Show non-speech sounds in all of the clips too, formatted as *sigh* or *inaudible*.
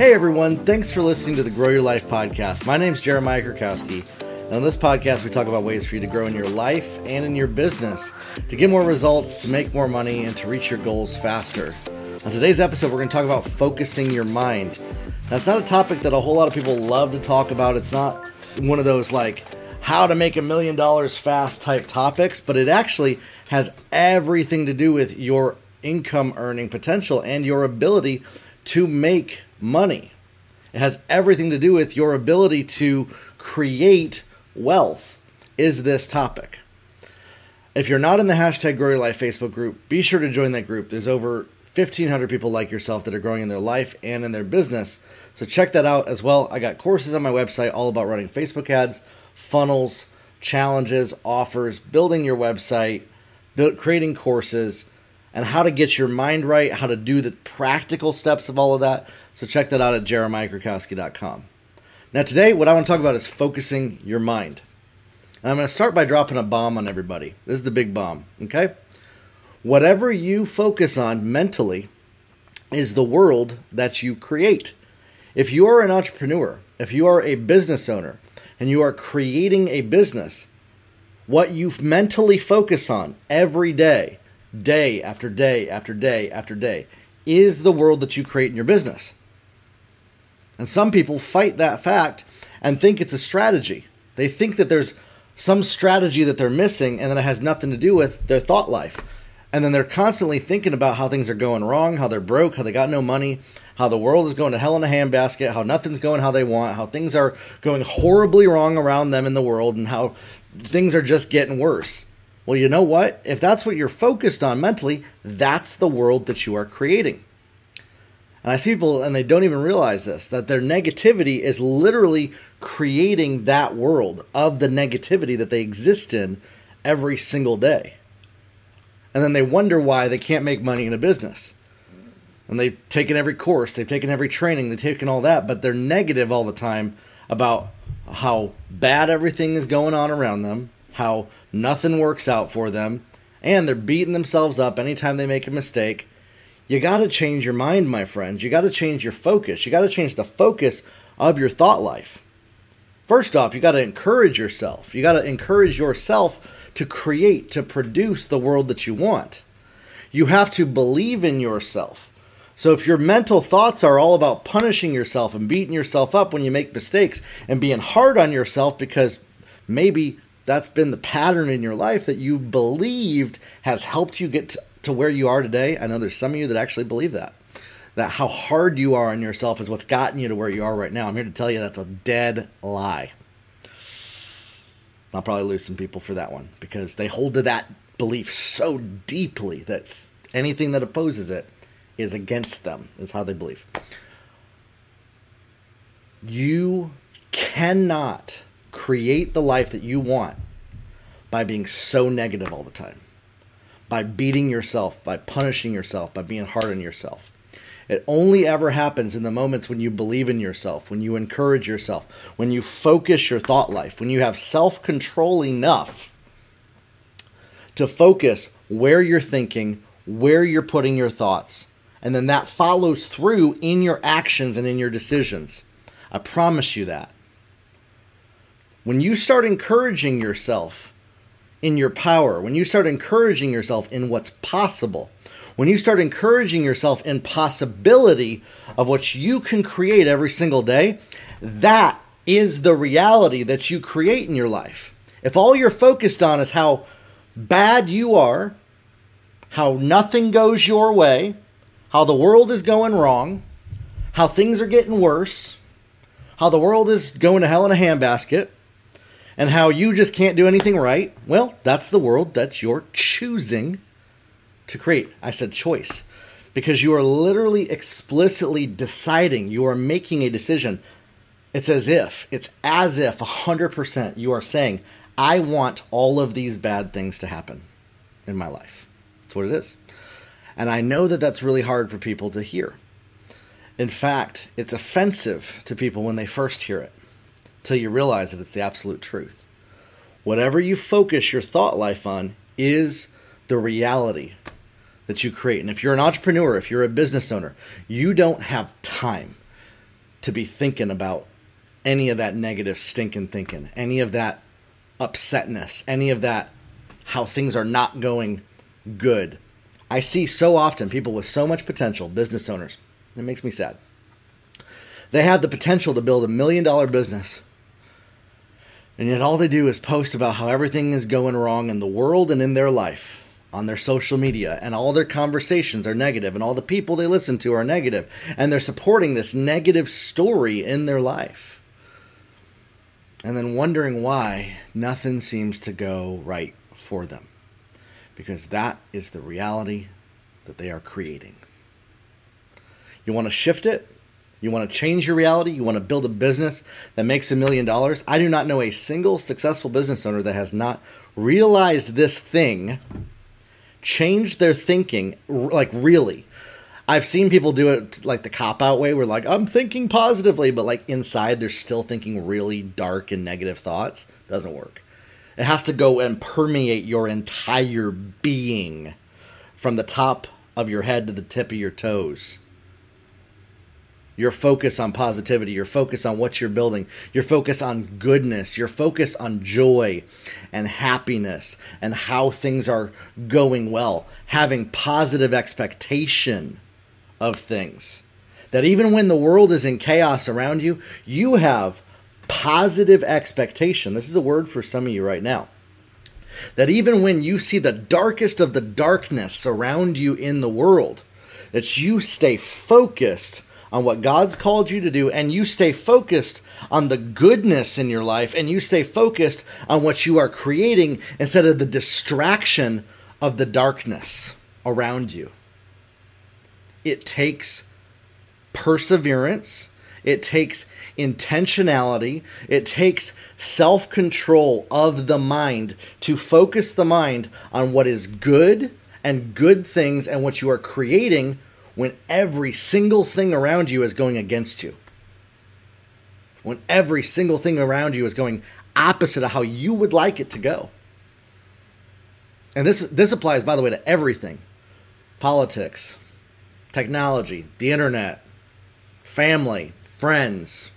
Hey everyone, thanks for listening to the Grow Your Life podcast. My name is Jeremiah Krakowski. And on this podcast, we talk about ways for you to grow in your life and in your business, to get more results, to make more money, and to reach your goals faster. On today's episode, we're going to talk about focusing your mind. That's not a topic that a whole lot of people love to talk about. It's not one of those like how to make a million dollars fast type topics, but it actually has everything to do with your income earning potential and your ability to make money. It has everything to do with your ability to create wealth, is this topic. If you're not in the hashtag Grow Your Life Facebook group, be sure to join that group. There's over 1,500 people like yourself that are growing in their life and in their business. So check that out as well. I got courses on my website all about running Facebook ads, funnels, challenges, offers, building your website, build, creating courses, and how to get your mind right, how to do the practical steps of all of that. So check that out at jeremiahkrakowski.com. Now, today, what I want to talk about is focusing your mind. And I'm going to start by dropping a bomb on everybody. This is the big bomb, okay? Whatever you focus on mentally is the world that you create. If you are an entrepreneur, if you are a business owner, and you are creating a business, what you mentally focus on every day, day after day after day after day, is the world that you create in your business. And some people fight that fact and think it's a strategy. They think that there's some strategy that they're missing and that it has nothing to do with their thought life. And then they're constantly thinking about how things are going wrong, how they're broke, how they got no money, how the world is going to hell in a handbasket, how nothing's going how they want, how things are going horribly wrong around them in the world, and how things are just getting worse. Well, you know what? If that's what you're focused on mentally, that's the world that you are creating. And I see people and they don't even realize this that their negativity is literally creating that world of the negativity that they exist in every single day. And then they wonder why they can't make money in a business. And they've taken every course, they've taken every training, they've taken all that, but they're negative all the time about how bad everything is going on around them, how nothing works out for them, and they're beating themselves up anytime they make a mistake you got to change your mind, my friends. You got to change your focus. You got to change the focus of your thought life. First off, you got to encourage yourself. You got to encourage yourself to create, to produce the world that you want. You have to believe in yourself. So if your mental thoughts are all about punishing yourself and beating yourself up when you make mistakes and being hard on yourself because maybe that's been the pattern in your life that you believed has helped you get to where you are today, I know there's some of you that actually believe that. That how hard you are on yourself is what's gotten you to where you are right now. I'm here to tell you that's a dead lie. I'll probably lose some people for that one because they hold to that belief so deeply that anything that opposes it is against them, is how they believe. You cannot create the life that you want by being so negative all the time by beating yourself, by punishing yourself, by being hard on yourself. It only ever happens in the moments when you believe in yourself, when you encourage yourself, when you focus your thought life, when you have self control enough to focus where you're thinking, where you're putting your thoughts, and then that follows through in your actions and in your decisions. I promise you that. When you start encouraging yourself, in your power, when you start encouraging yourself in what's possible, when you start encouraging yourself in possibility of what you can create every single day, that is the reality that you create in your life. If all you're focused on is how bad you are, how nothing goes your way, how the world is going wrong, how things are getting worse, how the world is going to hell in a handbasket, and how you just can't do anything right, well, that's the world that you're choosing to create. I said choice because you are literally explicitly deciding, you are making a decision. It's as if, it's as if 100% you are saying, I want all of these bad things to happen in my life. That's what it is. And I know that that's really hard for people to hear. In fact, it's offensive to people when they first hear it till you realize that it's the absolute truth. Whatever you focus your thought life on is the reality that you create. And if you're an entrepreneur, if you're a business owner, you don't have time to be thinking about any of that negative stinking thinking, any of that upsetness, any of that how things are not going good. I see so often people with so much potential, business owners. It makes me sad. They have the potential to build a million dollar business. And yet all they do is post about how everything is going wrong in the world and in their life on their social media and all their conversations are negative and all the people they listen to are negative and they're supporting this negative story in their life. And then wondering why nothing seems to go right for them. Because that is the reality that they are creating. You want to shift it you want to change your reality you want to build a business that makes a million dollars. I do not know a single successful business owner that has not realized this thing change their thinking like really. I've seen people do it like the cop out way where like i'm thinking positively but like inside they're still thinking really dark and negative thoughts. Doesn't work. It has to go and permeate your entire being from the top of your head to the tip of your toes your focus on positivity, your focus on what you're building, your focus on goodness, your focus on joy and happiness and how things are going well, having positive expectation of things. That even when the world is in chaos around you, you have positive expectation. This is a word for some of you right now. That even when you see the darkest of the darkness around you in the world, that you stay focused on what God's called you to do and you stay focused on the goodness in your life and you stay focused on what you are creating instead of the distraction of the darkness around you. It takes perseverance, it takes intentionality, it takes self control of the mind to focus the mind on what is good and good things and what you are creating when every single thing around you is going against you. When every single thing around you is going opposite of how you would like it to go. And this this applies by the way to everything. Politics, technology, the internet, family, friends,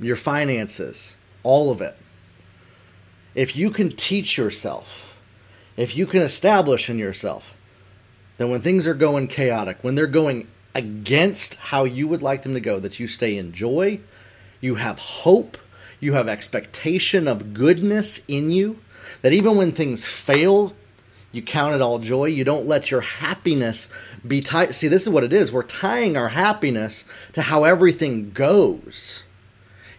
your finances, all of it. If you can teach yourself, if you can establish in yourself that when things are going chaotic, when they're going against how you would like them to go, that you stay in joy, you have hope, you have expectation of goodness in you, that even when things fail, you count it all joy. You don't let your happiness be tied. See, this is what it is. We're tying our happiness to how everything goes.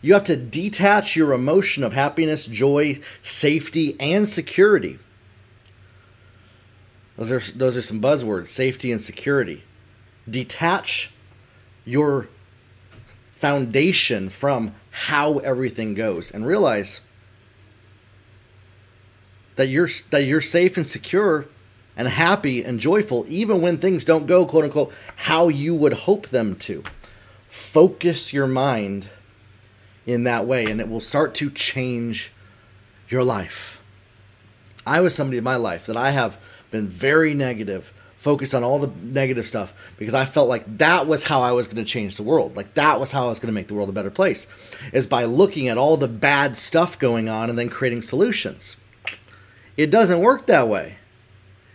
You have to detach your emotion of happiness, joy, safety, and security those are those are some buzzwords: safety and security. Detach your foundation from how everything goes, and realize that you're that you're safe and secure and happy and joyful even when things don't go quote unquote how you would hope them to. Focus your mind in that way, and it will start to change your life. I was somebody in my life that I have been very negative, focused on all the negative stuff because I felt like that was how I was going to change the world. Like that was how I was going to make the world a better place is by looking at all the bad stuff going on and then creating solutions. It doesn't work that way.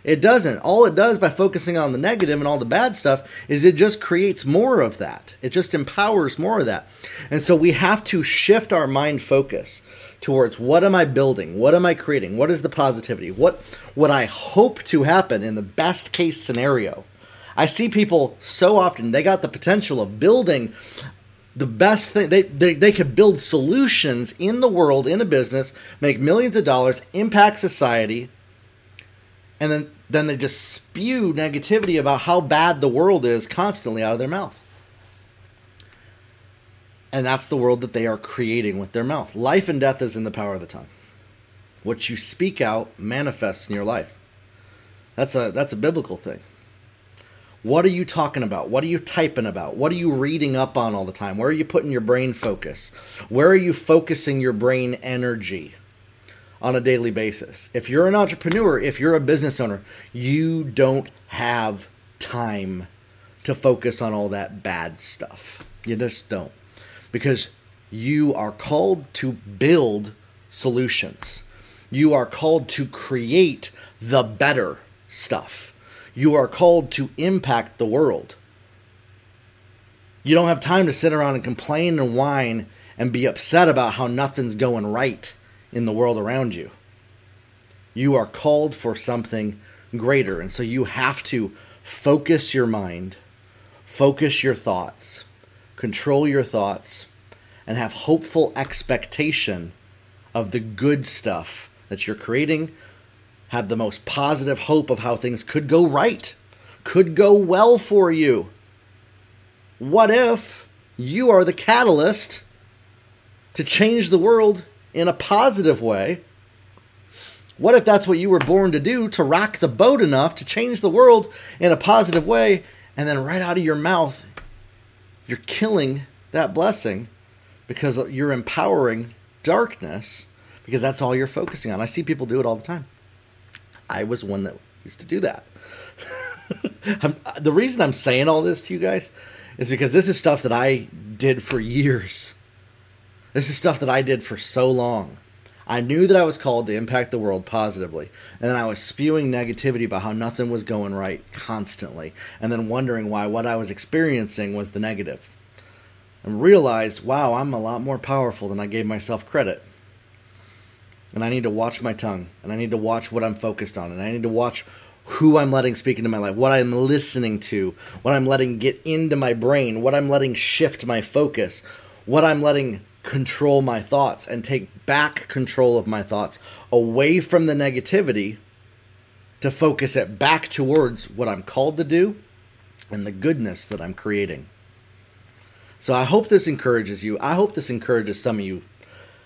It doesn't. All it does by focusing on the negative and all the bad stuff is it just creates more of that. It just empowers more of that. And so we have to shift our mind focus towards what am I building? What am I creating? What is the positivity? What what I hope to happen in the best case scenario? I see people so often they got the potential of building the best thing they, they they could build solutions in the world in a business, make millions of dollars, impact society, and then then they just spew negativity about how bad the world is constantly out of their mouth. And that's the world that they are creating with their mouth. Life and death is in the power of the tongue. What you speak out manifests in your life. That's a that's a biblical thing. What are you talking about? What are you typing about? What are you reading up on all the time? Where are you putting your brain focus? Where are you focusing your brain energy on a daily basis? If you're an entrepreneur, if you're a business owner, you don't have time to focus on all that bad stuff. You just don't. Because you are called to build solutions. You are called to create the better stuff. You are called to impact the world. You don't have time to sit around and complain and whine and be upset about how nothing's going right in the world around you. You are called for something greater. And so you have to focus your mind, focus your thoughts, control your thoughts, and have hopeful expectation of the good stuff that you're creating. Have the most positive hope of how things could go right, could go well for you. What if you are the catalyst to change the world in a positive way? What if that's what you were born to do to rock the boat enough to change the world in a positive way, and then right out of your mouth, you're killing that blessing because you're empowering darkness because that's all you're focusing on. I see people do it all the time. I was one that used to do that. *laughs* the reason I'm saying all this to you guys is because this is stuff that I did for years. This is stuff that I did for so long. I knew that I was called to impact the world positively, and then I was spewing negativity about how nothing was going right constantly, and then wondering why what I was experiencing was the negative. And realized, wow, I'm a lot more powerful than I gave myself credit. And I need to watch my tongue, and I need to watch what I'm focused on, and I need to watch who I'm letting speak into my life, what I'm listening to, what I'm letting get into my brain, what I'm letting shift my focus, what I'm letting control my thoughts and take back control of my thoughts away from the negativity to focus it back towards what I'm called to do and the goodness that I'm creating. So I hope this encourages you. I hope this encourages some of you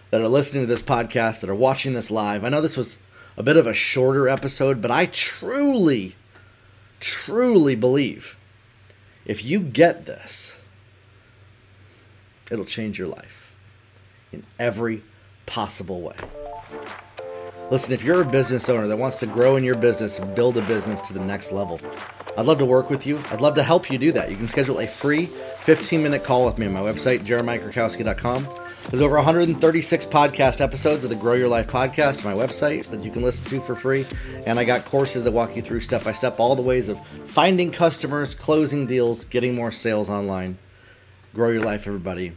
that are listening to this podcast, that are watching this live. I know this was a bit of a shorter episode, but I truly, truly believe if you get this, it'll change your life in every possible way. Listen, if you're a business owner that wants to grow in your business and build a business to the next level, I'd love to work with you. I'd love to help you do that. You can schedule a free 15 minute call with me on my website, jeremiahkrakowski.com. There's over 136 podcast episodes of the Grow Your Life podcast on my website that you can listen to for free. And I got courses that walk you through step by step all the ways of finding customers, closing deals, getting more sales online. Grow your life, everybody.